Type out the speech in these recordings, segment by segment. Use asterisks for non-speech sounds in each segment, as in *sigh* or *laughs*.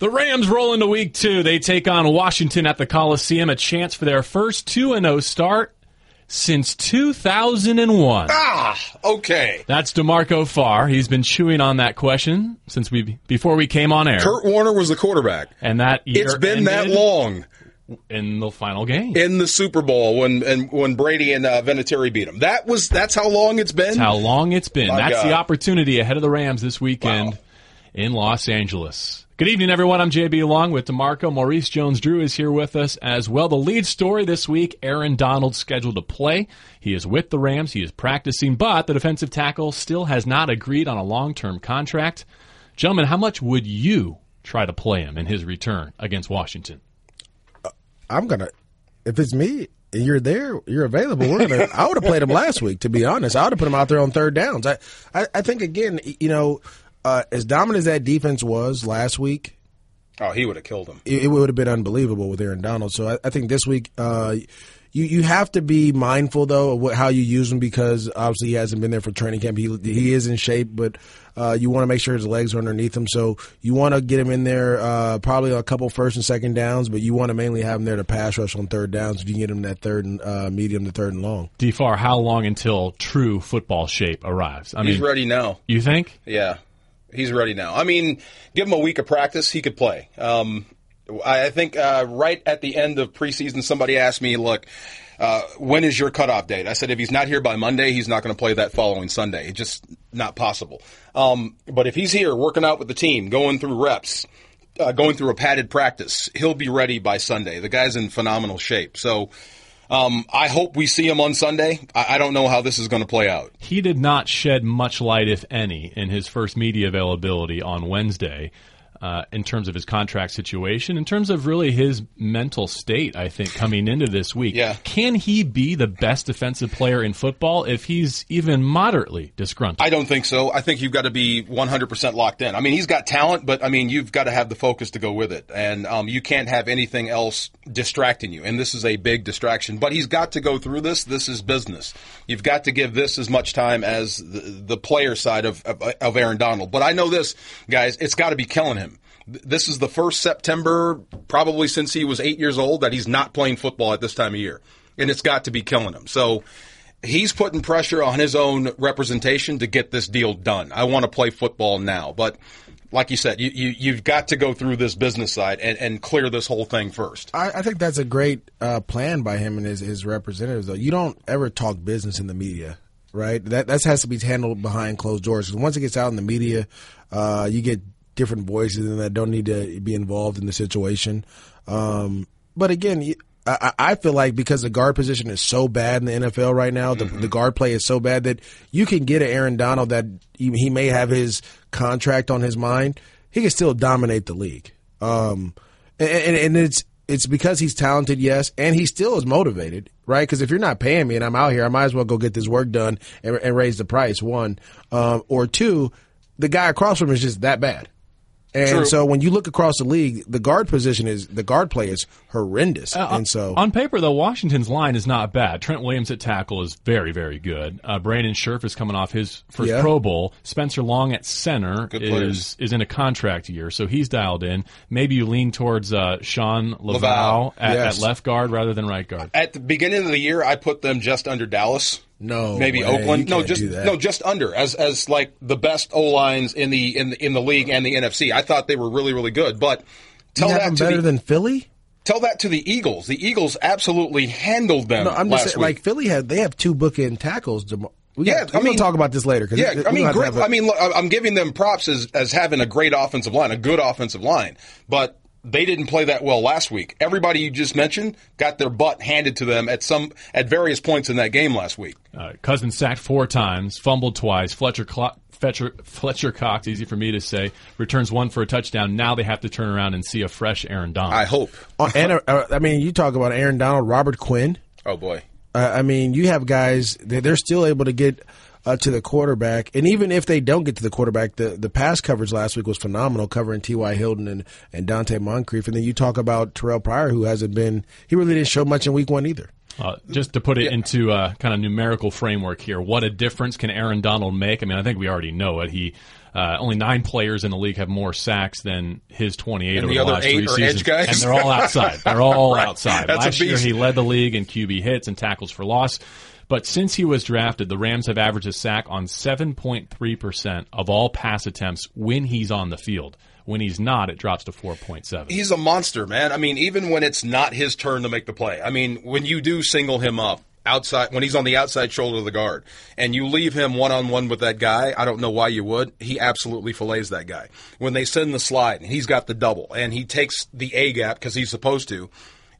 The Rams roll into week two. They take on Washington at the Coliseum, a chance for their first 2 0 start since 2001. Ah, okay. That's DeMarco Farr. He's been chewing on that question since we before we came on air. Kurt Warner was the quarterback. And that year It's been that long in the final game. in the Super Bowl when and when Brady and uh, Vinatieri beat him. That was that's how long it's been. That's how long it's been. My That's God. the opportunity ahead of the Rams this weekend Wow. In Los Angeles. Good evening, everyone. I'm JB along with DeMarco. Maurice Jones Drew is here with us as well. The lead story this week Aaron Donald scheduled to play. He is with the Rams. He is practicing, but the defensive tackle still has not agreed on a long term contract. Gentlemen, how much would you try to play him in his return against Washington? Uh, I'm gonna. If it's me and you're there, you're available. We're gonna. I would have played him last week. To be honest, I would have put him out there on third downs. I, I, I think again, you know, uh, as dominant as that defense was last week, Oh, he would have killed him. it, it would have been unbelievable with Aaron Donald. So I, I think this week, uh, you you have to be mindful though of what, how you use him because obviously he hasn't been there for training camp. He he is in shape, but uh, you want to make sure his legs are underneath him. So you want to get him in there uh, probably a couple first and second downs, but you want to mainly have him there to pass rush on third downs. If you can get him that third and uh, medium to third and long. DFAR, how long until true football shape arrives? I He's mean, ready now. you think? Yeah, he's ready now. I mean, give him a week of practice, he could play. Um, I think uh, right at the end of preseason, somebody asked me, "Look, uh, when is your cutoff date?" I said, "If he's not here by Monday, he's not going to play that following Sunday. It's just not possible." Um, but if he's here working out with the team, going through reps, uh, going through a padded practice, he'll be ready by Sunday. The guy's in phenomenal shape. So. Um, I hope we see him on Sunday. I, I don't know how this is going to play out. he did not shed much light, if any, in his first media availability on Wednesday. Uh, in terms of his contract situation, in terms of really his mental state, I think coming into this week, Yeah. can he be the best defensive player in football if he's even moderately disgruntled? I don't think so. I think you've got to be 100% locked in. I mean, he's got talent, but I mean, you've got to have the focus to go with it. And um, you can't have anything else distracting you. And this is a big distraction. But he's got to go through this. This is business. You've got to give this as much time as the, the player side of, of, of Aaron Donald. But I know this, guys, it's got to be killing him. Th- This is the first September, probably since he was eight years old, that he's not playing football at this time of year. And it's got to be killing him. So he's putting pressure on his own representation to get this deal done. I want to play football now, but like you said, you, you you've got to go through this business side and, and clear this whole thing first. I, I think that's a great uh, plan by him and his, his representatives. Though you don't ever talk business in the media, right? That that has to be handled behind closed doors. Because once it gets out in the media, uh, you get different voices and that don't need to be involved in the situation. Um, but again. I, I I feel like because the guard position is so bad in the NFL right now, the, the guard play is so bad that you can get an Aaron Donald that he, he may have his contract on his mind. He can still dominate the league. Um, and, and, and it's it's because he's talented, yes, and he still is motivated, right? Because if you're not paying me and I'm out here, I might as well go get this work done and, and raise the price. One, um, or two, the guy across from him is just that bad. And True. so when you look across the league, the guard position is the guard play is horrendous, Uh, and so on paper, though, Washington's line is not bad. Trent Williams at tackle is very, very good. Uh, Brandon Scherff is coming off his first Yeah. Pro Bowl. Spencer Long at center is is in a contract year, so he's dialed in. Maybe you lean towards uh, Sean Laval, Laval, at, yes. at left guard rather than right guard. At the beginning of the year, I put them just under Dallas. No maybe. Oakland. No, just no, just under as as like the best O lines in the in the, in the league and the NFC. I thought they were really really good, but tell that to better the, than Philly. tell that to the Eagles. The Eagles absolutely handled them No, I'm last just saying, week. like Philly had they have two bookend tackles. We Yeah, got, I mean- talk about this later. Yeah, it- I mean, gonna have to great. a- I mean, look, I'm giving them props as as having a great offensive line, a good offensive line, but they didn't play that well last week. Everybody you just mentioned got their butt handed to them at some at various points in that game last week. Uh, Cousins sacked four times, fumbled twice. Fletcher, Clo- Fletcher, Fletcher Cox, easy for me to say, returns one for a touchdown. Now they have to turn around and see a fresh Aaron Donald. I hope. Uh, and uh, uh, I mean, you talk about Aaron Donald, Robert Quinn. Oh boy. Uh, I mean, you have guys they- they're still able to get uh, to the quarterback, and even if they don't get to the quarterback, the the pass coverage last week was phenomenal, covering T. Y. Hilton and and Donte Moncrief. And then you talk about Terrelle Pryor, who hasn't been he really didn't show much in week one either. Uh, just to put it into a kind of numerical framework here, what a difference can Aaron Donald make? I mean, I think we already know it. He uh, only nine players in the league have more sacks than his 28 And over the the, last three seasons, edge guys? and they're all outside. They're all *laughs* Right. outside. That's a last year he led the league in QB hits and tackles for loss. But since he was drafted, the Rams have averaged a sack on 7.3% of all pass attempts when he's on the field. When he's not, it drops to 4.7. He's a monster, man. I mean, even when it's not his turn to make the play. I mean, when you do single him up outside, when he's on the outside shoulder of the guard, and you leave him one on one with that guy, I don't know why you would. He absolutely fillets that guy. When they send the slide, and he's got the double, and he takes the A gap because he's supposed to,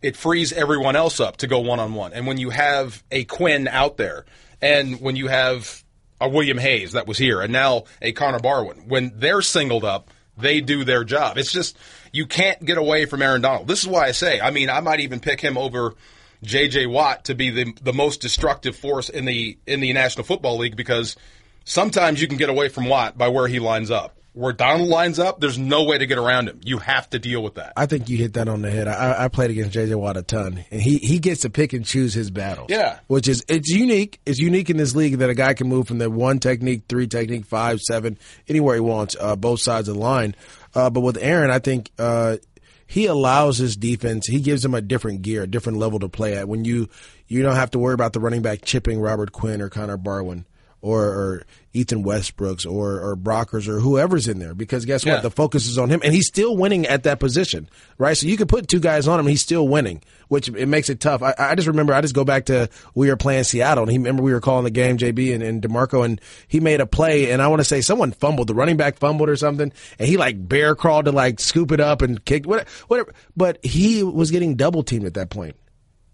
it frees everyone else up to go one on one. And when you have a Quinn out there, and when you have a William Hayes that was here, and now a Connor Barwin, when they're singled up, they do their job. It's just you can't get away from Aaron Donald. This is why I say, I mean, I might even pick him over J.J. Watt to be the the most destructive force in the in the National Football League because sometimes you can get away from Watt by where he lines up. Where Donald lines up, there's no way to get around him. You have to deal with that. I think you hit that on the head. I, I played against JJ Watt a ton, and he, he gets to pick and choose his battles. Yeah. which is it's unique. It's unique in this league that a guy can move from the one technique, three technique, five, seven, anywhere he wants, uh, both sides of the line. Uh, but with Aaron, I think uh, he allows his defense. He gives them a different gear, a different level to play at. When you you don't have to worry about the running back chipping Robert Quinn or Connor Barwin. Or, or Ethan Westbrooks or, or Brockers or whoever's in there because guess Yeah. what? The focus is on him and he's still winning at that position, right? So you could put two guys on him, he's still winning, which it makes it tough. I, I just remember, I just go back to we were playing Seattle and he remember we were calling the game, JB and, and DeMarco, and he made a play and I want to say someone fumbled, the running back fumbled or something, and he like bear crawled to like scoop it up and kick whatever, whatever. But he was getting double teamed at that point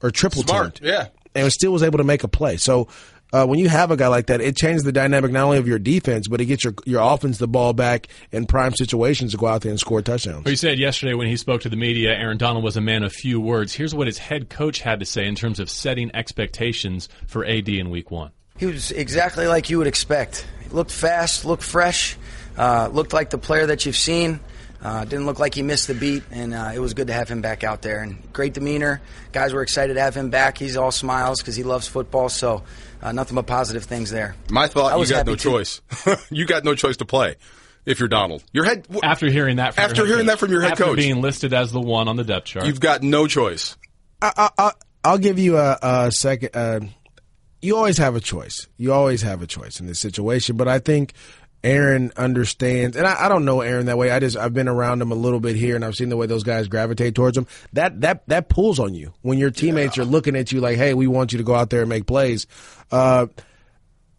or triple Smart, teamed yeah. and still was able to make a play. So uh, when you have a guy like that, it changes the dynamic not only of your defense, but it gets your your offense the ball back in prime situations to go out there and score touchdowns. Well, He said yesterday when he spoke to the media, Aaron Donald was a man of few words. Here's what his head coach had to say in terms of setting expectations for AD in week one. He was exactly like you would expect. He looked fast, looked fresh, uh, looked like the player that you've seen. Uh, didn't look like he missed the beat, and uh, it was good to have him back out there. And great demeanor. Guys were excited to have him back. He's all smiles because he loves football. So uh, nothing but positive things there. My thought, I you got no too. choice. *laughs* you got no choice to play if you're Donald. Your head After hearing that, from your After head hearing coach. that from your head After coach. being listed as the one on the depth chart, You've got no choice. I, I, I, I'll give you a, a second. Uh, you always have a choice. You always have a choice in this situation. But I think Aaron understands, and I, I don't know Aaron that way. I just I've been around him a little bit here, and I've seen the way those guys gravitate towards him. That that that pulls on you when your teammates are looking at you like, "Hey, we want you to go out there and make plays." Uh,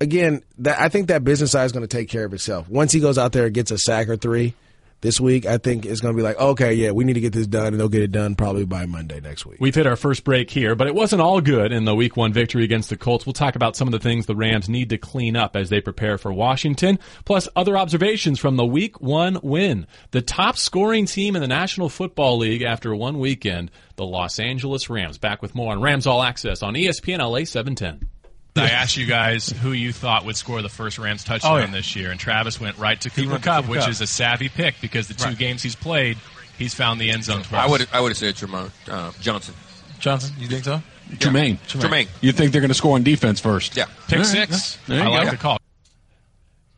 again, that I think that business side is going to take care of itself. Once he goes out there and gets a sack or three this week, I think it's going to be like, okay, yeah, we need to get this done, and they'll get it done probably by Monday next week. We've hit our first break here, but it wasn't all good in the week one victory against the Colts. We'll talk about some of the things the Rams need to clean up as they prepare for Washington, plus other observations from the week one win. The top scoring team in the National Football League after one weekend, the Los Angeles Rams. Back with more on Rams All Access on ESPN LA 710. I asked you guys who you thought would score the first Rams touchdown Oh, yeah. this year, and Travis went right to Cooper went to Kupp, which is a savvy pick because the two Right. games he's played, he's found the end zone twice. I would I would have said Tremont uh, Johnson. Johnson, you think so? Trumaine. Trumaine. You think they're going to score on defense first? Yeah. pick All right, six. there you I like go. the call.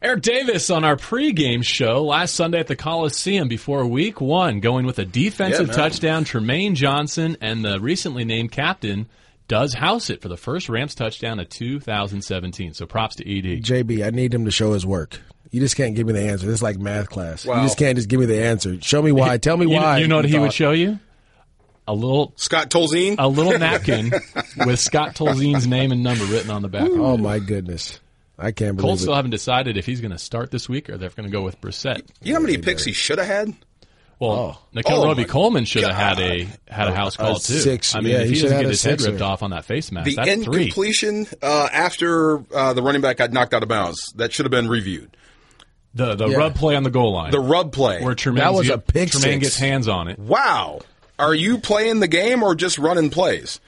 Eric Davis on our pregame show last Sunday at the Coliseum before week one, going with a defensive Yeah, touchdown. Trumaine Johnson and the recently named captain does house it for the first Rams touchdown of 2017. So props to E ED. JB, I need him to show his work. You just can't give me the answer. It's like math class. Wow. You just can't just give me the answer. Show me why. *laughs* Tell me You, why. you know what he would show you? A little Scott Tolzien. a little napkin *laughs* with Scott Tolzien's name and number written on the back. Oh my goodness, I can't believe Colts it. still haven't decided if he's going to start this week or they're going to go with Brissett. you know how many picks he should have had? Well, Nickell Oh, Robey Coleman should have had a had a house call too. six. I mean, Yeah, if he he, should doesn't get his head ripped off on that face mask, The that's three. incompletion uh, after uh, the running back got knocked out of bounds that should have been reviewed. The the Yeah. rub play on the goal line. The rub play. where Trumaine That was a pick Trumaine six. gets hands on it. Wow. Are you playing the game or just running plays?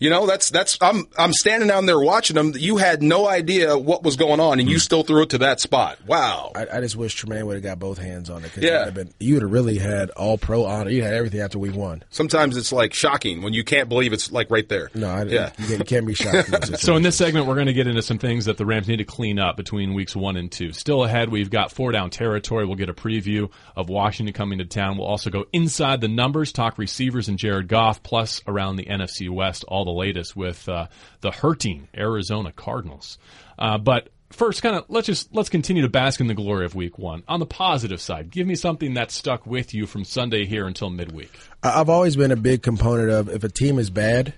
You know, that's that's I'm I'm standing down there watching them. You had no idea what was going on, and you mm-hmm. still threw it to that spot. Wow. I, I just wish Trumaine would have got both hands on it. 'cause Yeah. it would have been, you would have really had all pro honor. You had everything after we won. Sometimes it's like shocking when you can't believe it's like right there. No, I, yeah. you, can't- you can't be shocked. in *laughs* So in this segment, we're going to get into some things that the Rams need to clean up between weeks one and two. Still ahead, we've got four down territory. We'll get a preview of Washington coming to town. We'll also go inside the numbers, talk receivers and Jared Goff, plus around the NFC West, all the latest with uh, the hurting Arizona Cardinals. Uh, but first, kind of let's just let's continue to bask in the glory of Week One. On the positive side, give me something that stuck with you from Sunday here until midweek. I've always been a big component of if a team is bad,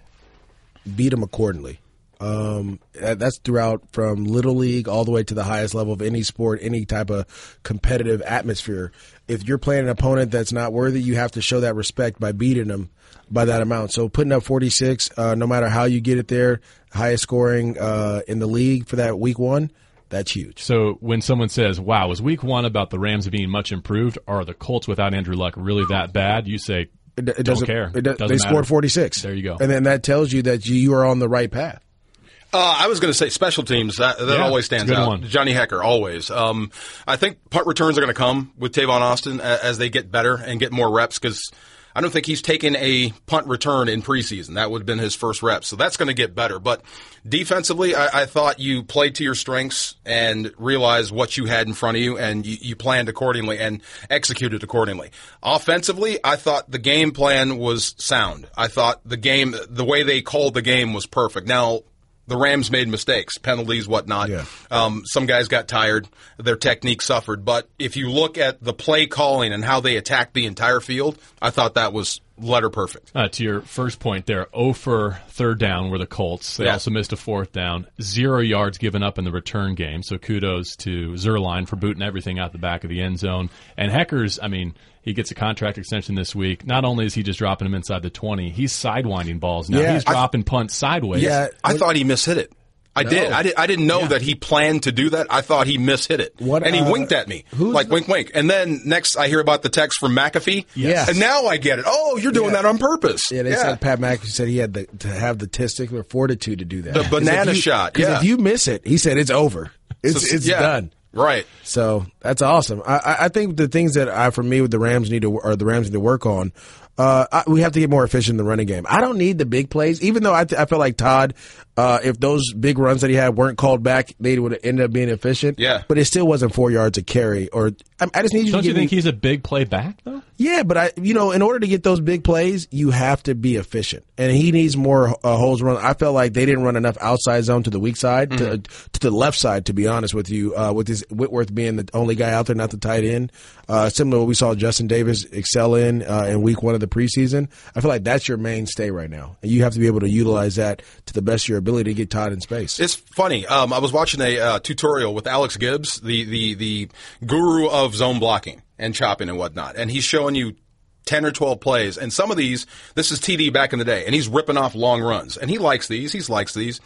beat them accordingly. Um, that's throughout from little league all the way to the highest level of any sport, any type of competitive atmosphere. If you're playing an opponent that's not worthy, you have to show that respect by beating them by that amount. So putting up 46, uh, no matter how you get it there, highest scoring uh, in the league for that week one, that's huge. So when someone says, "Wow, was Week One about the Rams being much improved? Are the Colts without Andrew Luck really that bad?" You say, It, it "Don't doesn't care." It, do- Doesn't they matter. scored 46. There you go. And then that tells you that you, you are on the right path. Uh, I was going to say special teams. That, that Yeah, always stands out. one. Johnny Hekker always. Um, I think punt returns are going to come with Tavon Austin a- as they get better and get more reps because I don't think he's taken a punt return in preseason. That would have been his first rep, so that's going to get better. But defensively, I, I thought you played to your strengths and realized what you had in front of you, and you, you planned accordingly and executed accordingly. Offensively, I thought the game plan was sound. I thought the game, the way they called the game was perfect. Now the Rams made mistakes, penalties, whatnot. Yeah. Um, some guys got tired. Their technique suffered. But if you look at the play calling and how they attacked the entire field, I thought that was letter perfect. Uh, to your first point there, 0 for third down were the Colts. They Yeah. also missed a fourth down. Zero yards given up in the return game. So kudos to Zuerlein for booting everything out the back of the end zone. And Hekkers, I mean, he gets a contract extension this week. Not only is he just dropping them inside the 20, he's sidewinding balls now. Yeah. he's I- dropping punts sideways. Yeah. I thought he mishit it. I did. I, did. I didn't know that he planned to do that. I thought he mishit it. What, and he uh, winked at me. Like the- wink, wink. And then next I hear about the text from McAfee. Yes. And now I get it. Oh, you're doing Yeah. that on purpose. Yeah, they said Pat McAfee said he had the, to have the testicular fortitude to do that. The banana you- shot, yeah. if you miss it, he said it's over. It's So- it's yeah. done. Right. So that's awesome. I- I, I think the things that I, for me, with the Rams need to, or the Rams need to work on, uh, I, we have to get more efficient in the running game. I don't need the big plays, even though I, th- I feel like Todd, uh, if those big runs that he had weren't called back, they would have ended up being efficient. Yeah. But it still wasn't four yards a carry. Or I, I just need you Don't to you think me, he's a big play back, though? Yeah, but I, you know, in order to get those big plays, you have to be efficient, and he needs more uh, holes run. I felt like they didn't run enough outside zone to the weak side, to, Mm-hmm. to the left side. To be honest with you, uh, with this Whitworth being the only guy out there, not the tight end, uh, similar to what we saw Justin Davis excel in uh, in week one of the preseason. I feel like that's your mainstay right now, and you have to be able to utilize that to the best of your ability to get Todd in space. It's funny. Um, I was watching a uh, tutorial with Alex Gibbs, the, the the guru of zone blocking and chopping and whatnot, and he's showing you ten or twelve plays. And some of these, this is TD back in the day, and he's ripping off long runs, and he likes these. He likes these.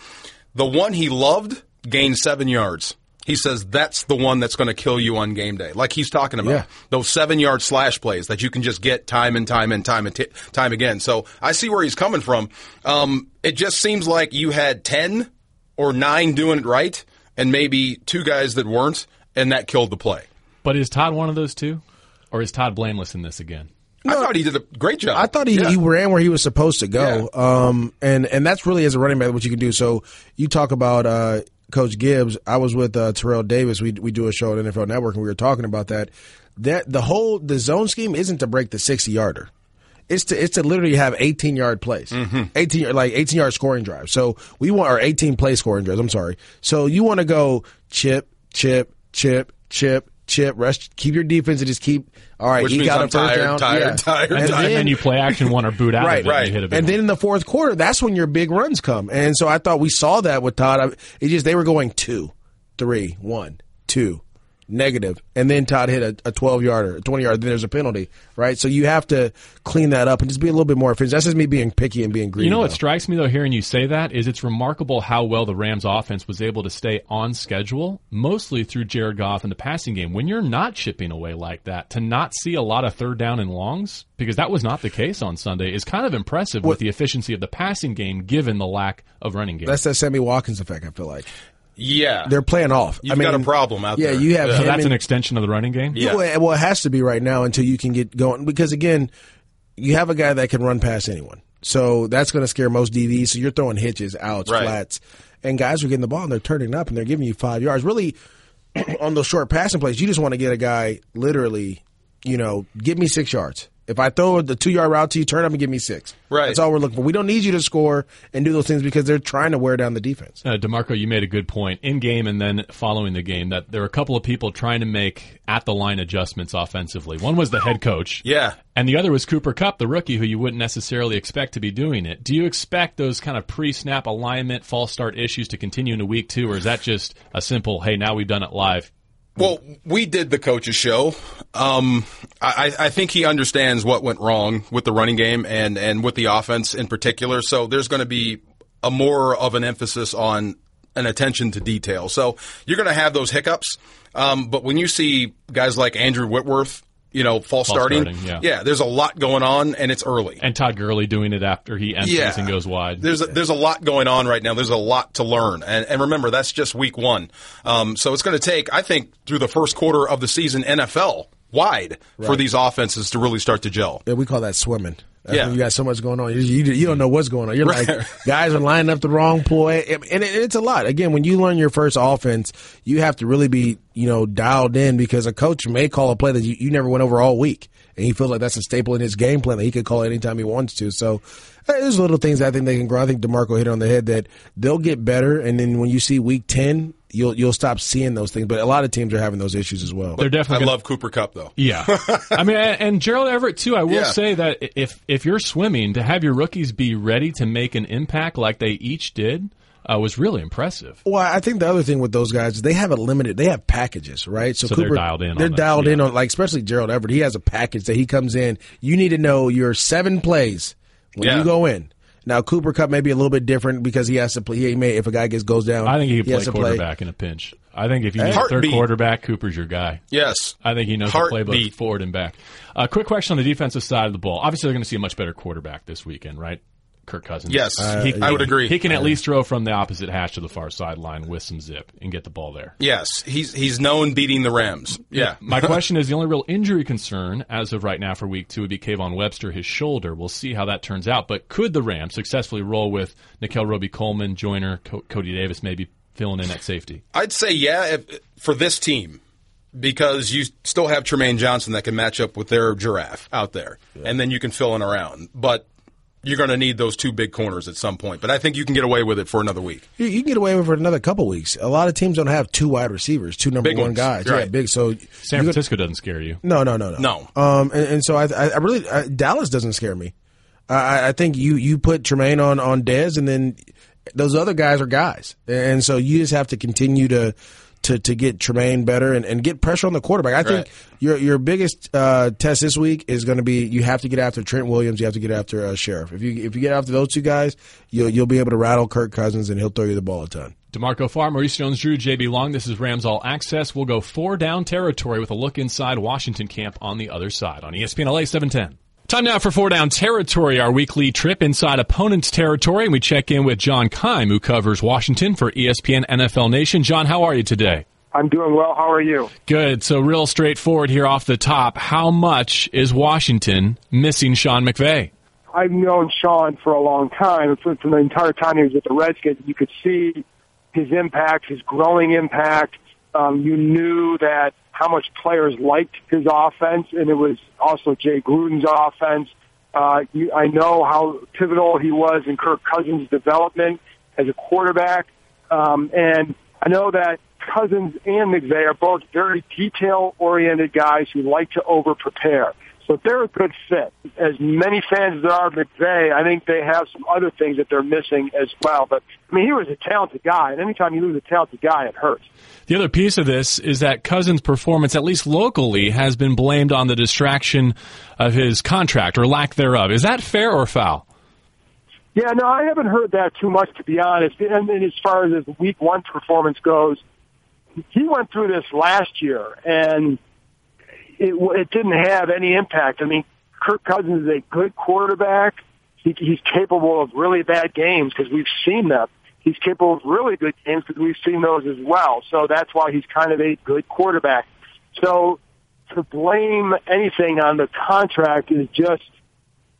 The one he loved gained seven yards. He says that's the one that's going to kill you on game day, like he's talking about Yeah. those seven yard slash plays that you can just get time and time and time and t- time again. So I see where he's coming from. Um, it just seems like you had ten or nine doing it right, and maybe two guys that weren't, and that killed the play. But is Todd one of those two? Or is Todd blameless in this again? I thought he did a great job. I thought he, Yeah. he ran where he was supposed to go. Um, and, and that's really as a running back what you can do. So you talk about, uh, Coach Gibbs. I was with, uh, Terrell Davis. We, we do a show at NFL Network and we were talking about that. That the whole, the zone scheme isn't to break the 60 yarder. It's to, it's to literally have 18 yard plays. 18, yard- like 18 yard scoring drives. So we want, our 18 play scoring drives. I'm sorry. So you want to go chip, chip, chip, chip, chip, rest, keep your defense and just keep, all right, Which you means got I'm a first tired, down. tired, Yeah. *laughs* tired, And, And and then, then- you play action one or boot out Right, of it right. and you hit a And then in the fourth quarter, that's when your big runs come. And so I thought we saw that with Todd. It just they were going two, three, one, two, negative, and then Todd hit a, a 12 yarder, a 20 yard, then there's a penalty, right? So you have to clean that up and just be a little bit more efficient. That's just me being picky and being greedy. You know what though. strikes me though hearing you say that is it's remarkable how well the Rams offense was able to stay on schedule, mostly through Jared Goff in the passing game. When you're not chipping away like that, to not see a lot of third down and longs, because that was not the case on Sunday, is kind of impressive with the efficiency of the passing game given the lack of running game. That's that Sammy Watkins effect. I feel like Yeah. they're playing off. You've I mean, got a problem out yeah, there. Yeah, you have Yeah. so that's and- an extension of the running game. Yeah. Well, well, it has to be right now until you can get going. Because again, you have a guy that can run past anyone, so that's going to scare most DBs. So you're throwing hitches, outs, Right. flats, and guys are getting the ball and they're turning up and they're giving you five yards. Really, *clears throat* on those short passing plays, you just want to get a guy literally, you know, give me six yards. If I throw the two yard route to you, turn up and give me six. Right. That's all we're looking for. We don't need you to score and do those things because they're trying to wear down the defense. Uh, Demarco, you made a good point in game and then following the game that there are a couple of people trying to make at the line adjustments offensively. One was the head coach. Yeah. And the other was Cooper Kupp, the rookie, who you wouldn't necessarily expect to be doing it. Do you expect those kind of pre snap alignment, false start issues to continue into week two, or is that just a simple, hey, now we've done it live? Well, we did the coach's show. Um, I, I think he understands what went wrong with the running game and, and with the offense in particular. So there's going to be a more of an emphasis on an attention to detail. So you're going to have those hiccups. Um, but when you see guys like Andrew Whitworth, you know, false, False starting, starting, yeah. there's a lot going on and it's early. And Todd Gurley doing it after he empties Yeah. and goes wide. There's a, there's a lot going on right now. There's a lot to learn, and, and remember that's just week one. Um, so it's going to take, I think, through the first quarter of the season, NFL wide for these offenses to really start to gel. Yeah, we call that swimming. That's Yeah. you got so much going on. You, you, you don't know what's going on. You're like, guys are lining up the wrong ploy. And it, it's a lot. Again, when you learn your first offense, you have to really be, you know, dialed in because a coach may call a play that you, you never went over all week. And he feels like that's a staple in his game plan that he could call it anytime he wants to. So uh, there's little things I think they can grow. I think DeMarco hit on the head that they'll get better. And then when you see week 10, you'll, you'll stop seeing those things. But a lot of teams are having those issues as well. They're I definitely gonna- love Cooper Kupp though. Yeah, *laughs* I mean, and, and Gerald Everett too. I will Yeah. say that if if you're swimming, to have your rookies be ready to make an impact like they each did uh, was really impressive. Well, I think the other thing with those guys is they have a limited. They have packages, right? So cooper they're dialed in They're that, dialed yeah. in on like especially Gerald Everett. He has a package that he comes in. You need to know your seven plays when Yeah. you go in. Now Cooper Kupp may be a little bit different because he has to play. He may if a guy gets goes down. I think he could has play to quarterback in a pinch. I think if you need a third quarterback, Cooper's your guy. Yes, I think he knows the playbook Heartbeat. forward and back. Uh, quick question on the defensive side of the ball. Obviously, they're going to see a much better quarterback this weekend, right? Kirk Cousins. Yes, uh, He- I would agree. He can at least throw from the opposite hash to the far sideline with some zip and get the ball there. yes, he's he's known beating the Rams. Yeah, My *laughs* question is the only real injury concern as of right now for week two would be Kayvon Webster, his shoulder. We'll see how that turns out. But could the Rams successfully roll with Nickell Robey Coleman, Joyner, Co- Cody Davis maybe filling in at safety? I'd say yeah if, for this team because you still have Trumaine Johnson that can match up with their giraffe out there, and then you can fill in around. But you're going to need those two big corners at some point. But I think you can get away with it for another week. You, you can get away with it for another couple weeks. A lot of teams don't have two wide receivers, two number Big one ones. guys. You're Yeah, big. So San you could- Francisco doesn't scare you. No, no, no, no. No. Um, and, and so I, I I really I, Dallas doesn't scare me. I, I think you you put Trumaine on on Dez, and then those other guys are guys, and so you just have to continue to. To, to get Trumaine better and, and get pressure on the quarterback. I think your your biggest uh, test this week is going to be you have to get after Trent Williams. You have to get after uh, Sheriff. If you if you get after those two guys, you'll you'll be able to rattle Kirk Cousins and he'll throw you the ball a ton. DeMarco Farr, Maurice Jones-Drew, JB Long. This is Rams All Access. We'll go four down territory with a look inside Washington camp on the other side on ESPN LA 710. Time now for four down territory, our weekly trip inside opponent's territory, and we check in with John Keim, who covers Washington for ESPN NFL Nation. John, how are you today? I'm doing well. How are you? Good. So real straightforward here off the top. How much is Washington missing Sean McVay? I've known Sean for a long time. From, from the entire time he was with the Redskins, you could see his impact, his growing impact. Um, you knew that how much players liked his offense, and it was also Jay Gruden's offense. Uh, you, I know how pivotal he was in Kirk Cousins' development as a quarterback, um, and I know that Cousins and McVay are both very detail-oriented guys who like to over-prepare. So they're a good fit. As many fans as there are McVay, I think they have some other things that they're missing as well. But I mean, he was a talented guy, and anytime you lose a talented guy, it hurts. The other piece of this is that Cousins' performance, at least locally, has been blamed on the distraction of his contract or lack thereof. Is that fair or foul? Yeah, no, I haven't heard that too much, to be honest. And, and as far as his week one performance goes, he went through this last year, and it, it didn't have any impact. I mean, Kirk Cousins is a good quarterback. He, he's capable of really bad games because we've seen them. He's capable of really good games because we've seen those as well. So that's why he's kind of a good quarterback. So to blame anything on the contract is just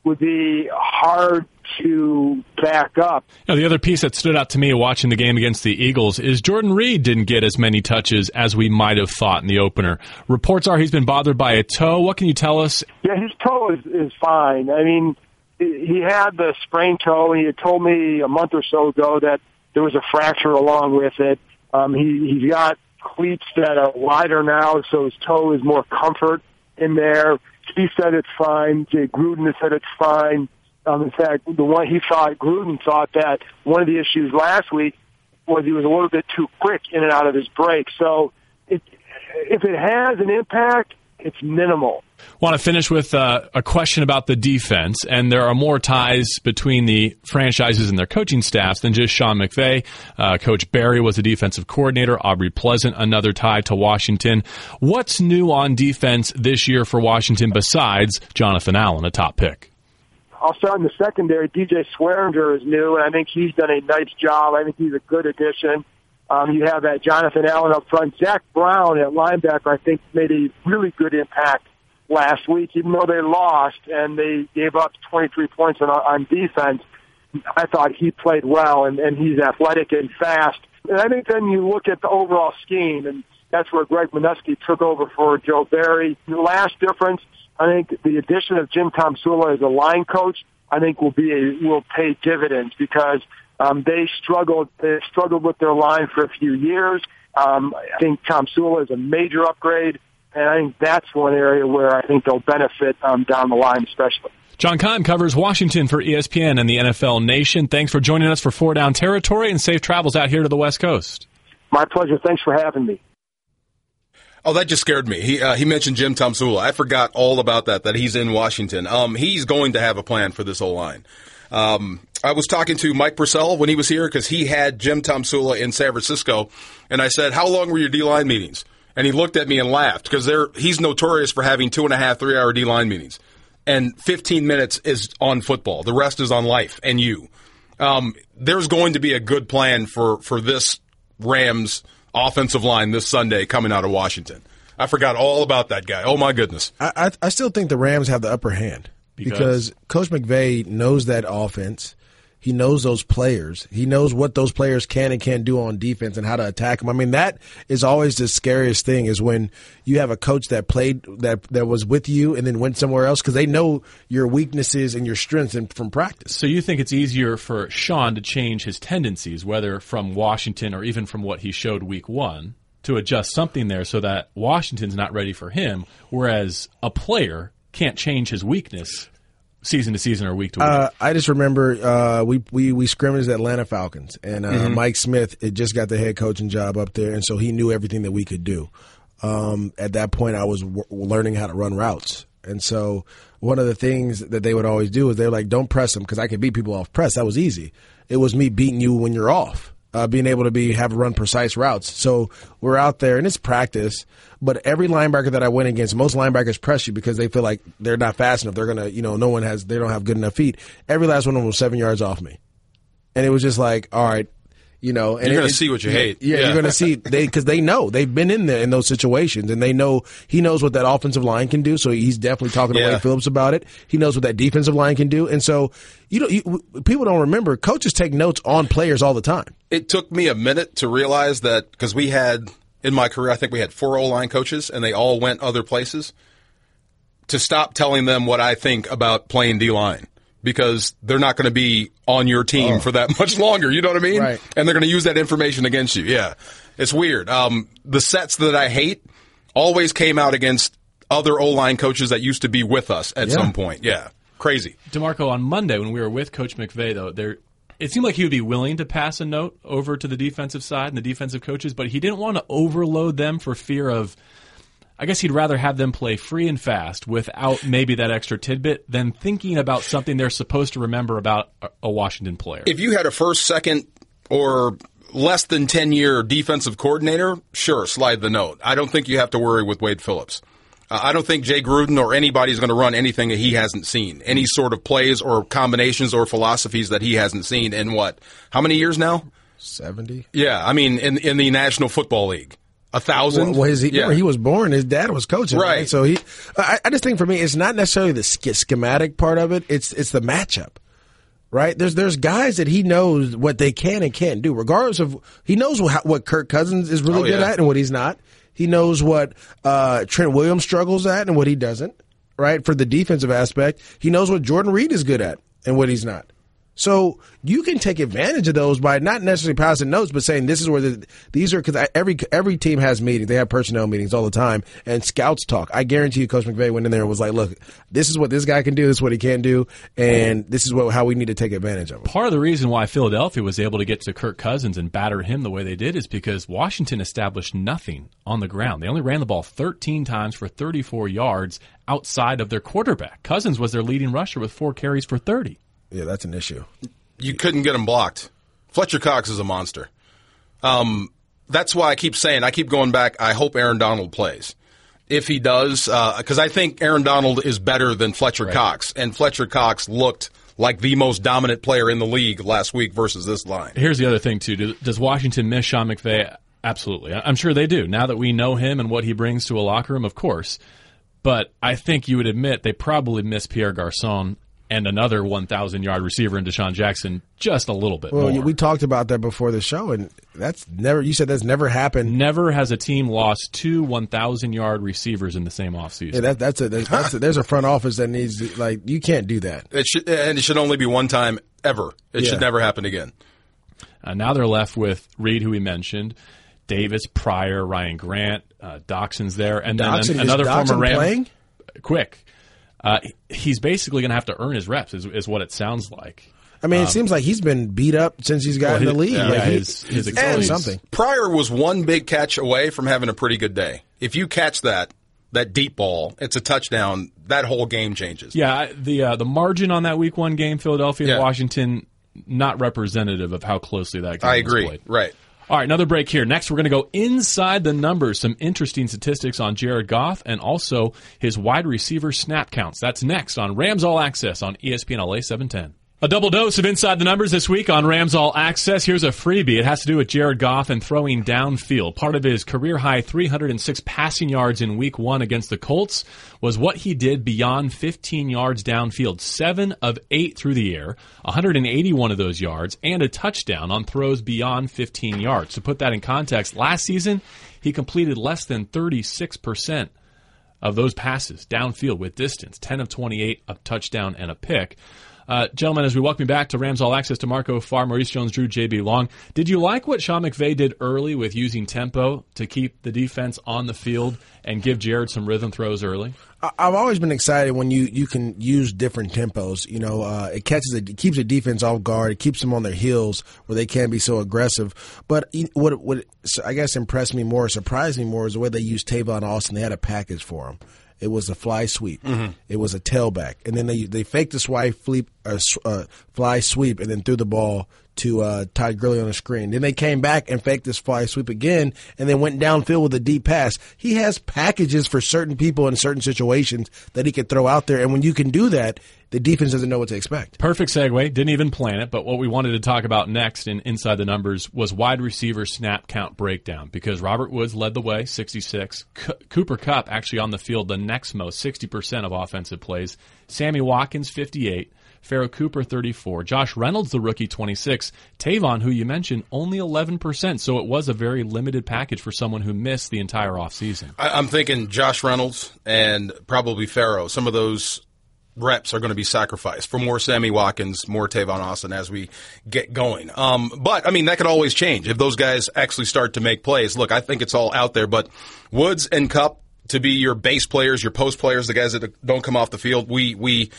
would be hard to back up. Now, the other piece that stood out to me watching the game against the Eagles is Jordan Reed didn't get as many touches as we might have thought in the opener. Reports are he's been bothered by a toe. What can you tell us? Yeah, his toe is, is fine. I mean, he had the sprained toe, and he had told me a month or so ago that there was a fracture along with it. Um, he, he's got cleats that are wider now, so his toe is more comfort in there. He said it's fine. Jay Gruden said it's fine. Um, in fact, the one he thought Gruden thought that one of the issues last week was he was a little bit too quick in and out of his break. So it, if it has an impact, it's minimal. Want to finish with uh, a question about the defense, and there are more ties between the franchises and their coaching staffs than just Sean McVay. Uh, Coach Barry was a defensive coordinator. Aubrey Pleasant, another tie to Washington. What's new on defense this year for Washington besides Jonathan Allen, a top pick? I'll start in the secondary. DJ Swearinger is new, and I think he's done a nice job. I think he's a good addition. Um, you have that Jonathan Allen up front. Zach Brown at linebacker, I think, made a really good impact last week, even though they lost and they gave up 23 points on, on defense. I thought he played well, and, and he's athletic and fast. And I think then you look at the overall scheme, and that's where Greg Manusky took over for Joe Barry. The last difference, I think the addition of Jim Tomsula as a line coach, I think will be a, will pay dividends because um, they struggled they struggled with their line for a few years. Um, I think Tomsula is a major upgrade, and I think that's one area where I think they'll benefit um, down the line, especially. John Keim covers Washington for ESPN and the NFL Nation. Thanks for joining us for Four Down Territory and safe travels out here to the West Coast. My pleasure. Thanks for having me. Oh, that just scared me. He uh, he mentioned Jim Tomsula. I forgot all about that. That he's in Washington. Um, he's going to have a plan for this whole line. Um, I was talking to Mike Purcell when he was here because he had Jim Tomsula in San Francisco, and I said, "How long were your D line meetings?" And he looked at me and laughed because they're he's notorious for having two and a half, three hour D line meetings, and 15 minutes is on football. The rest is on life and you. Um, there's going to be a good plan for for this Rams offensive line this Sunday coming out of Washington. I forgot all about that guy. Oh my goodness! I I, I still think the Rams have the upper hand Because? because Coach McVay knows that offense. He knows those players. He knows what those players can and can't do on defense and how to attack them. I mean, that is always the scariest thing is when you have a coach that played that that was with you and then went somewhere else because they know your weaknesses and your strengths in, from practice. So you think it's easier for Sean to change his tendencies, whether from Washington or even from what he showed week one, to adjust something there so that Washington's not ready for him, whereas a player can't change his weakness season to season or week to week. Uh, I just remember uh, we we we scrimmaged Atlanta Falcons, and uh, Mike Smith had just got the head coaching job up there, and so he knew everything that we could do. Um, at that point, I was w- learning how to run routes, and so one of the things that they would always do is they're like, "Don't press them," because I could beat people off press. That was easy. It was me beating you when you're off. Uh, being able to be have run precise routes. So we're out there and it's practice. But every linebacker that I went against, most linebackers press you because they feel like they're not fast enough. They're gonna, you know, no one has, they don't have good enough feet. Every last one of them was seven yards off me, and it was just like, all right, you know, and You're gonna see what you hate. Yeah, Yeah. you're gonna see *laughs* they because they know they've been in there in those situations, and they know he knows what that offensive line can do. So he's definitely talking to Yeah. Wade Phillips about it. He knows what that defensive line can do, and so you know, you, people don't remember coaches take notes on players all the time. it took me a minute to realize that because we had in my career, I think we had four O line coaches, and they all went other places. To stop telling them what I think about playing D line because they're not going to be on your team for that much *laughs* longer. You know what I mean? Right. And they're going to use that information against you. Yeah, it's weird. Um, the sets that I hate always came out against other O line coaches that used to be with us at Yeah. some point. Yeah, crazy. Demarco, on Monday when we were with Coach McVay, though, there it seemed like he would be willing to pass a note over to the defensive side and the defensive coaches, but he didn't want to overload them for fear of. I guess he'd rather have them play free and fast without maybe that extra tidbit than thinking about something they're supposed to remember about a- a Washington player. If you had a first, second, or less than 10 year defensive coordinator, sure, slide the note. I don't think you have to worry with Wade Phillips. Uh, I don't think Jay Gruden or anybody's going to run anything that he hasn't seen. Any sort of plays or combinations or philosophies that he hasn't seen in what? How many years now? 70. Yeah, I mean, in in the National Football League, a thousand. Well, his, yeah. he was born. His dad was coaching, right? Right. So he, I, I just think for me, it's not necessarily the sch- schematic part of it. It's it's the matchup, right? There's there's guys that he knows what they can and can't do, regardless of he knows what, what Kirk Cousins is really Oh, good yeah. at and what he's not. He knows what uh, Trent Williams struggles at and what he doesn't. Right for the defensive aspect, he knows what Jordan Reed is good at and what he's not. So you can take advantage of those by not necessarily passing notes, but saying this is where the, these are because every every team has meetings. They have personnel meetings all the time, and scouts talk. I guarantee you, Coach McVay went in there and was like, "Look, this is what this guy can do. This is what he can't do, and this is what how we need to take advantage of him." Part of the reason why Philadelphia was able to get to Kirk Cousins and batter him the way they did is because Washington established nothing on the ground. They only ran the ball 13 times for 34 yards outside of their quarterback. Cousins was their leading rusher with four carries for 30. Yeah, that's an issue. you couldn't get him blocked. Fletcher Cox is a monster. Um, that's why I keep saying, I keep going back. I hope Aaron Donald plays. If he does, because I think Aaron Donald is better than Fletcher Cox, and Fletcher Cox looked like the most dominant player in the league last week versus this line. Here's the other thing too. Does Washington miss Sean McVay? Absolutely. I'm sure they do. Now that we know him and what he brings to a locker room, of course. But I think you would admit they probably miss Pierre Garcon and another 1,000 yard receiver in DeSean Jackson just a little bit Well, more. we talked about that before the show, and that's never. You said that's never happened. Never has a team lost two 1,000 yard receivers in the same offseason. Yeah, that, that's a that's, that's a, there's a front office that needs to- like you can't do that. It should, and it should only be one time ever. It Yeah. should never happen again. Uh, now they're left with Reed, who we mentioned, Davis, Pryor, Ryan Grant, uh, Doctson's there, and then Doctson, an- another Doctson former Ram. playing? Quick, uh, he's basically going to have to earn his reps, is, is what it sounds like. I mean, it seems like he's been beat up since he's gotten got in the his- league. yeah, Like, he- his- his he's doing Achilles. something. Pryor was one big catch away from having a pretty good day. If you catch that, that deep ball, it's a touchdown. That whole game changes. Yeah, the uh, the margin on that Week One game, Philadelphia and Washington, not representative of how closely that game I was agree. played. Right. All right, another break here. Next, we're going to go inside the numbers. Some interesting statistics on Jared Goff and also his wide receiver snap counts. That's next on Rams All Access on ESPN LA 710. A double dose of Inside the Numbers this week on Rams All Access. Here's a freebie. It has to do with Jared Goff and throwing downfield. Part of his career high 306 passing yards in week one against the Colts was what he did beyond 15 yards downfield. Seven of eight through the air, 181 of those yards, and a touchdown on throws beyond 15 yards. To put that in context, last season, he completed less than 36% of those passes downfield with distance 10 of 28, a touchdown and a pick. Uh, gentlemen, as we welcome you back to Rams All Access DeMarco Farr, Maurice Jones, Drew, JB Long, did you like what Sean McVay did early with using tempo to keep the defense on the field and give Jared some rhythm throws early? I've always been excited when you, you can use different tempos. You know, uh, it catches it keeps the defense off guard. It keeps them on their heels where they can't be so aggressive. But what what I guess impressed me more, surprised me more, is the way they used Tavon Austin. They had a package for him. It was a fly sweep. It was a tailback, and then they they faked the swipe, flip, uh, uh, fly sweep, and then threw the ball to uh, Todd Gurley on the screen. Then they came back and faked this fly sweep again, and then went downfield with a deep pass. He has packages for certain people in certain situations that he could throw out there, and when you can do that, the defense doesn't know what to expect. Perfect segue. Didn't even plan it, but what we wanted to talk about next in Inside the Numbers was wide receiver snap count breakdown because Robert Woods led the way, 66. C- Cooper Kupp actually on the field the next most, 60% of offensive plays. Sammy Watkins, 58. Pharoh Cooper, 34. Josh Reynolds, the rookie, 26. Tavon, who you mentioned, only 11%. So it was a very limited package for someone who missed the entire offseason. I, I'm thinking Josh Reynolds and probably Pharoh. Some of those reps are going to be sacrificed for more Sammy Watkins, more Tavon Austin as we get going. Um, but I mean, that could always change if those guys actually start to make plays. Look, I think it's all out there, but Woods and Kupp, to be your base players, your post players, the guys that don't come off the field. We we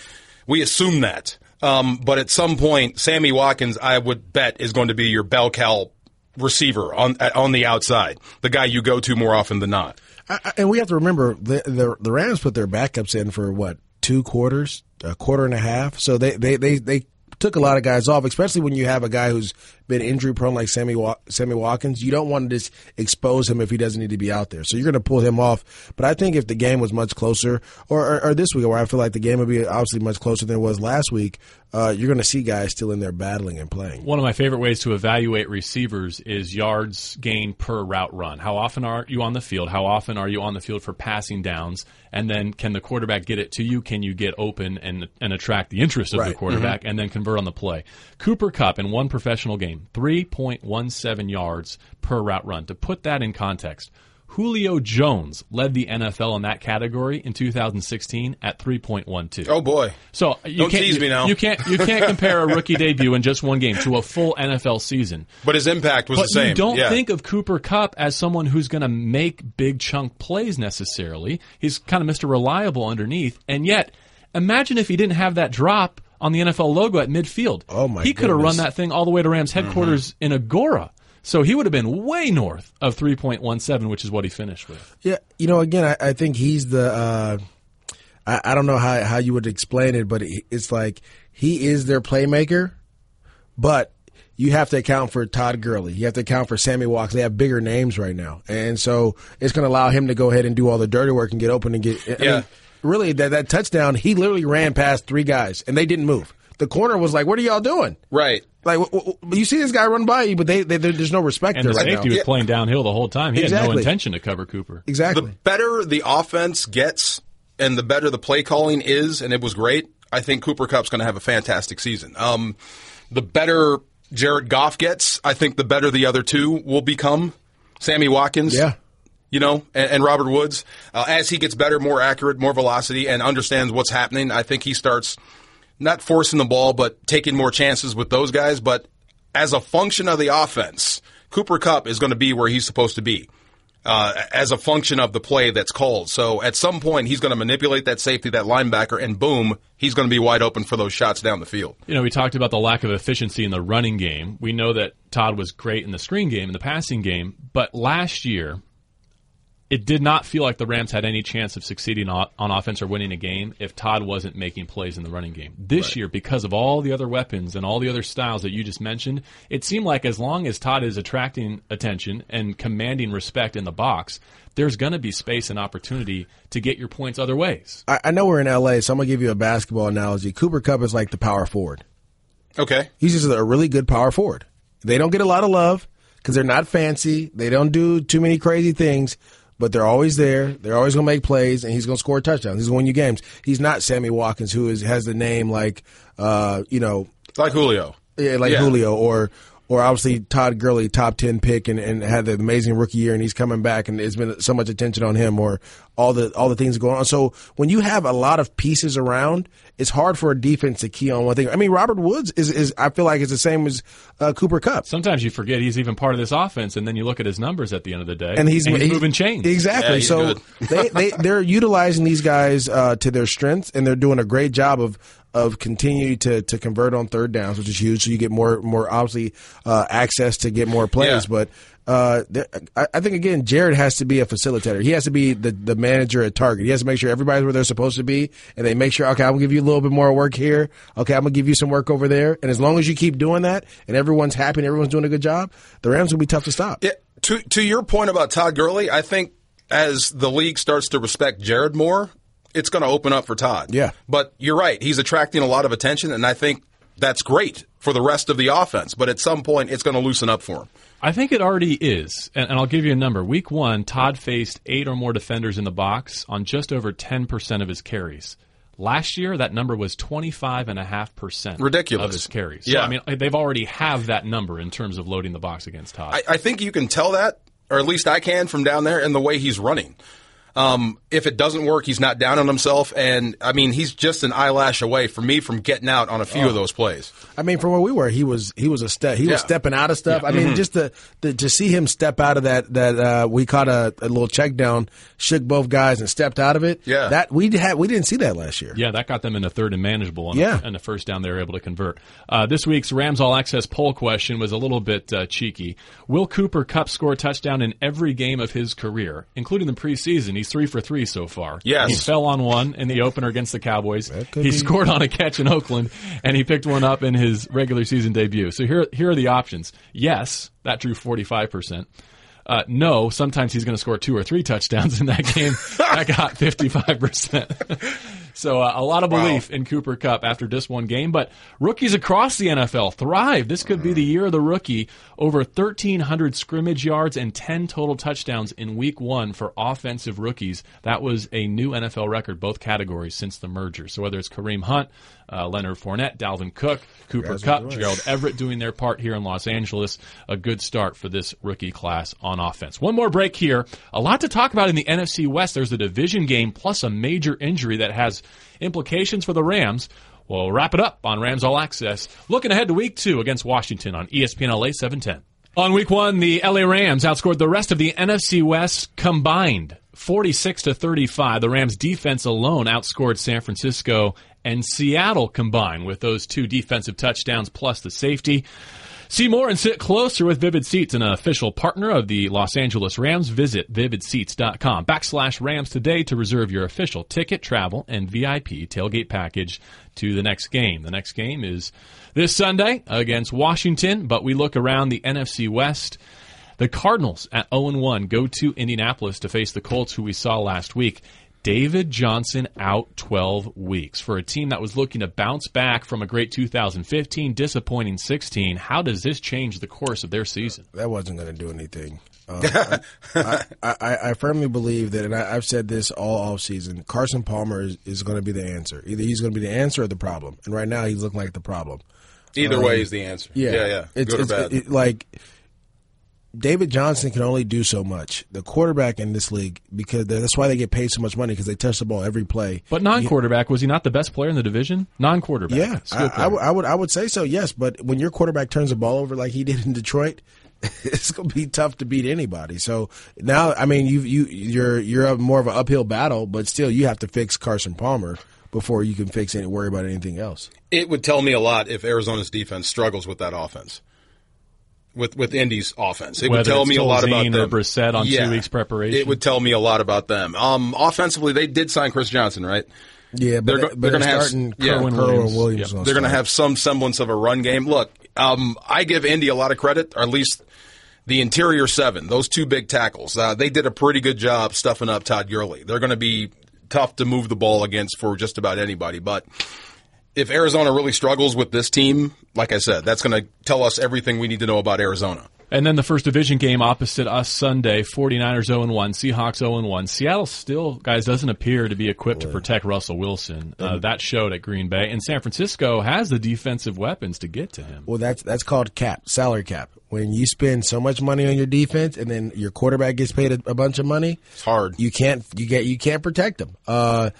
we assume that. Um, but at some point, Sammy Watkins, I would bet, is going to be your bell cow receiver on on the outside, the guy you go to more often than not. I, and we have to remember the, the the Rams put their backups in for what two quarters, a quarter and a half. So they they they, they took a lot of guys off, especially when you have a guy who's been injury prone like Sammy Sammy Watkins. You don't want to just expose him if he doesn't need to be out there. So you're going to pull him off. But I think if the game was much closer, or, or, or this week, where I feel like the game would be obviously much closer than it was last week, uh, you're going to see guys still in there battling and playing. One of my favorite ways to evaluate receivers is yards gained per route run. How often are you on the field? How often are you on the field for passing downs? And then can the quarterback get it to you? Can you get open and and attract the interest of the Right. quarterback and then convert on the play? Cooper Kupp in one professional game, 3.17 yards per route run. To put that in context, Julio Jones led the NFL in that category in 2016 at 3.12. Oh boy. So you Don't can't tease you, me now. you can't you can't compare a rookie *laughs* debut in just one game to a full NFL season. But his impact was But the same. you don't yeah. think of Cooper Kupp as someone who's going to make big chunk plays necessarily. He's kind of Mr. Reliable underneath, and yet imagine if he didn't have that drop on the NFL logo at midfield. Oh, my He could have run that thing all the way to Rams Mm-hmm. headquarters in Agoura. So he would have been way north of 3.17, which is what he finished with. Yeah, you know, again, I, I think he's the. Uh, I, I don't know how how you would explain it, but it- it's like he is their playmaker, but you have to account for Todd Gurley. You have to account for Sammy Watkins. They have bigger names right now, and so it's going to allow him to go ahead and do all the dirty work and get open and get. I Yeah. mean, really, that that touchdown, he literally ran past three guys and they didn't move. The corner was like, "What are y'all doing?" Right. Like, w- w- you see this guy run by you, but they, they there's no respect And there the right safety now. was playing downhill the whole time. He had no intention to cover Cooper. Exactly. The better the offense gets and the better the play calling is, and it was great, I think Cooper Kupp's going to have a fantastic season. Um, the better Jared Goff gets, I think the better the other two will become. Sammy Watkins. yeah. you know, and, and Robert Woods. Uh, as he gets better, more accurate, more velocity, and understands what's happening, I think he starts not forcing the ball, but taking more chances with those guys. But as a function of the offense, Cooper Kupp is going to be where he's supposed to be. Uh, as a function of the play that's called. So at some point, he's going to manipulate that safety, that linebacker, and boom, he's going to be wide open for those shots down the field. You know, we talked about the lack of efficiency in the running game. We know that Todd was great in the screen game, in the passing game, but last year, it did not feel like the Rams had any chance of succeeding on, on offense or winning a game if Todd wasn't making plays in the running game. This year, because of all the other weapons and all the other styles that you just mentioned, it seemed like as long as Todd is attracting attention and commanding respect in the box, there's going to be space and opportunity to get your points other ways. I, I know we're in LA, so I'm gonna give you a basketball analogy. Cooper Kupp is like the power forward. Okay. He's just a really good power forward. They don't get a lot of love because they're not fancy. They don't do too many crazy things, but they're always there. They're always gonna make plays, and he's gonna score touchdowns. He's gonna win you games. He's not Sammy Watkins, who is has the name like, uh, you know, Like Julio. yeah, like Yeah. Julio or or obviously Todd Gurley, top ten pick, and, and had the amazing rookie year, and he's coming back, and there's been so much attention on him, or all the all the things going on. So when you have a lot of pieces around, it's hard for a defense to key on one thing. I mean, Robert Woods is is I feel like it's the same as uh, Cooper Kupp. Sometimes you forget he's even part of this offense, and then you look at his numbers at the end of the day, and he's, he's- moving chains. Exactly. Yeah, so they they they're utilizing these guys uh, to their strengths, and they're doing a great job of of continuing to to convert on third downs, which is huge. So you get more more obviously uh, access to get more plays, Yeah. but. Uh, there, I, I think again, Jared has to be a facilitator. He has to be the, the manager at Target. He has to make sure everybody's where they're supposed to be, and they make sure. Okay, I'm gonna give you a little bit more work here. Okay, I'm gonna give you some work over there. And as long as you keep doing that, and everyone's happy and everyone's doing a good job, the Rams will be tough to stop. Yeah, to to your point about Todd Gurley, I think as the league starts to respect Jared more, it's going to open up for Todd. Yeah. But you're right; he's attracting a lot of attention, and I think that's great for the rest of the offense. But at some point, it's going to loosen up for him. I think it already is, and, and I'll give you a number. Week one, Todd faced eight or more defenders in the box on just over ten percent of his carries. Last year, that number was twenty five and a half percent Ridiculous. of his carries. So, Yeah. I mean, they've already have that number in terms of loading the box against Todd. I, I think you can tell that, or at least I can from down there, in the way he's running. Um, if it doesn't work, he's not down on himself, and I mean, he's just an eyelash away for me from getting out on a few of those plays. I mean, from where we were, he was he was a step. He Yeah. was stepping out of stuff. I mean, Mm-hmm. just to, to to see him step out of that that uh, we caught a, a little check down, shook both guys and stepped out of it. Yeah. that we had we didn't see that last year. Yeah, that got them in a third and manageable. And, Yeah. and the first down they were able to convert. Uh, this week's Rams All Access poll question was a little bit uh, cheeky. Will Cooper Kupp score a touchdown in every game of his career, including the preseason? He's three for three so far. Yes. He fell on one in the opener against the Cowboys. He be- scored on a catch in Oakland, and he picked one up in his regular season debut. So here, here are the options. Yes, that drew 45%. Uh, no, sometimes he's going to score two or three touchdowns in that game. *laughs* that got 55%. So uh, a lot of belief in Cooper Kupp after just one game, but rookies across the NFL thrive. This could be the year of the rookie. Over 1,300 scrimmage yards and 10 total touchdowns in week one for offensive rookies. That was a new NFL record, both categories since the merger. So whether it's Kareem Hunt, uh, Leonard Fournette, Dalvin Cook, Cooper Kupp, Gerald Everett doing their part here in Los Angeles, a good start for this rookie class on offense. One more break here. A lot to talk about in the NFC West. There's a division game plus a major injury that has implications for the Rams. We'll wrap it up on Rams All Access. Looking ahead to week two against Washington on ESPN LA 710. On week one, the LA Rams outscored the rest of the NFC West combined 46 to 35. The Rams defense alone outscored San Francisco and Seattle combined with those two defensive touchdowns plus the safety. See more and sit closer with Vivid Seats, an official partner of the Los Angeles Rams. Visit vividseats.com backslash Rams today to reserve your official ticket, travel, and VIP tailgate package to the next game. The next game is this Sunday against Washington, but we look around the NFC West. The Cardinals at 0-1 go to Indianapolis to face the Colts, who we saw last week. David Johnson out 12 weeks for a team that was looking to bounce back from a great 2015, disappointing 16. How does this change the course of their season? that wasn't going to do anything. Um, I, I, I, I firmly believe that, and I, I've said this all off season. Carson Palmer is, is going to be the answer. Either he's going to be the answer or the problem. And right now, he's looking like the problem. Either way is the answer. Yeah, yeah, yeah. It's, Good or it's bad. it- like David Johnson can only do so much. The quarterback in this league because that's why they get paid so much money because they touch the ball every play. But non-quarterback, was he not the best player in the division? Non-quarterback. Yeah, I. I would- I would I would say so. Yes, but when your quarterback turns the ball over like he did in Detroit, *laughs* it's going to be tough to beat anybody. So now, I mean, you you you're you're a more of an uphill battle, but still, you have to fix Carson Palmer before you can fix any worry about anything else. it would tell me a lot if Arizona's defense struggles with that offense. With with Indy's offense, it would tell it's me a lot about Tolzien or them. Brissett on two weeks preparation. It would tell me a lot about them. Um, offensively, they did sign Chris Johnson, right? Yeah, but They're go- but they're gonna have- starting yeah, Kerwynn Kerwynn Williams. Williams. gonna They're going to have some semblance of a run game. Look, um, I give Indy a lot of credit, or at least the interior seven, those two big tackles. Uh, they did a pretty good job stuffing up Todd Gurley. They're going to be tough to move the ball against for just about anybody. But if Arizona really struggles with this team, like I said, that's going to tell us everything we need to know about Arizona. And then the first division game opposite us Sunday, 49ers 0-1, Seahawks 0-1. Seattle still, guys, doesn't appear to be equipped to protect Russell Wilson. Uh, that showed at Green Bay. And San Francisco has the defensive weapons to get to him. Well, that's that's called cap, salary cap. When you spend so much money on your defense and then your quarterback gets paid a, a bunch of money, It's hard. you can't you get you can't protect them. Uh,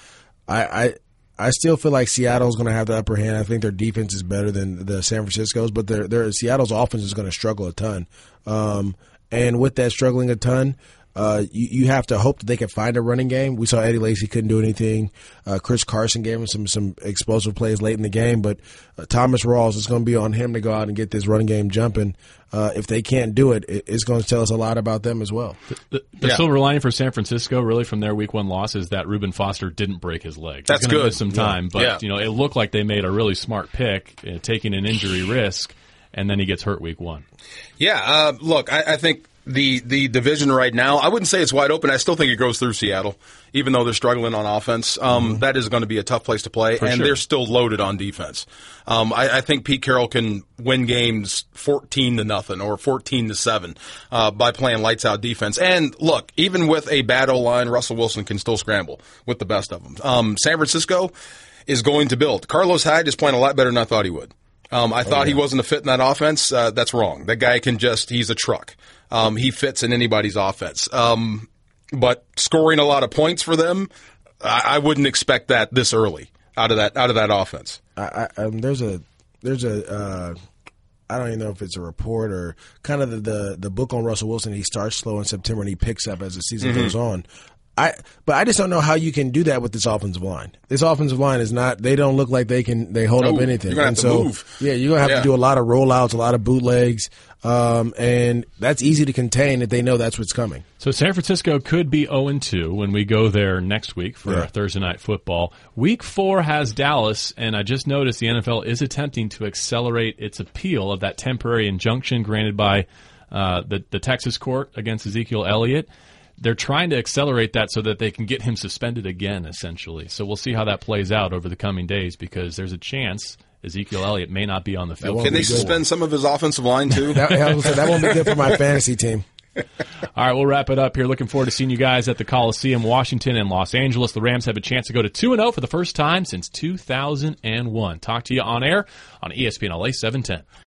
I I I still feel like Seattle's going to have the upper hand. I think their defense is better than the San Francisco's, but their their Seattle's offense is going to struggle a ton. Um, and with that struggling a ton. Uh, you, you have to hope that they can find a running game. We saw Eddie Lacy couldn't do anything. Uh, Chris Carson gave him some some explosive plays late in the game, but uh, Thomas Rawls is going to be on him to go out and get this running game jumping. Uh, if they can't do it, it, it's going to tell us a lot about them as well. The, the Yeah. silver lining for San Francisco, really, from their Week One loss, is that Reuben Foster didn't break his leg. That's He's gonna good. Miss some time, but Yeah. you know, it looked like they made a really smart pick, uh, taking an injury risk, and then he gets hurt Week One. Yeah, uh, look, I, I think the the division right now, I wouldn't say it's wide open. I still think it goes through Seattle, even though they're struggling on offense. Um, that is going to be a tough place to play, and Mm-hmm. sure. they're still loaded on defense. Um, I, I think Pete Carroll can win games fourteen to nothing or fourteen to seven uh, by playing lights out defense. And look, even with a bad O line, Russell Wilson can still scramble with the best of them. Um, San Francisco is going to build. Carlos Hyde is playing a lot better than I thought he would. Um, I thought he wasn't a fit in that offense. Uh, that's wrong. That guy can just, he's a truck. Um, he fits in anybody's offense. Um, but scoring a lot of points for them, I, I wouldn't expect that this early out of that out of that offense. I, I, um, there's a there's a uh, I don't even know if it's a report or kind of the, the, the book on Russell Wilson. He starts slow in September and he picks up as the season Mm-hmm. goes on. I but I just don't know how you can do that with this offensive line. This offensive line is not. They don't look like they can. They hold No, up anything. you're gonna have and to so move. yeah, you're gonna have Yeah. to do a lot of rollouts, a lot of bootlegs, um, and that's easy to contain if they know that's what's coming. So San Francisco could be 0 2 when we go there next week for Yeah. our Thursday night football. Week four has Dallas, and I just noticed the NFL is attempting to accelerate its appeal of that temporary injunction granted by uh, the the Texas court against Ezekiel Elliott. They're trying to accelerate that so that they can get him suspended again, essentially. So we'll see how that plays out over the coming days because there's a chance Ezekiel Elliott may not be on the field. won't Can they be good. suspend some of his offensive line too? That, I was gonna say, that won't be good for my fantasy team. All right, we'll wrap it up here. Looking forward to seeing you guys at the Coliseum, Washington, and Los Angeles. The Rams have a chance to go to 2 0 for the first time since 2001. Talk to you on air on ESPN LA 710.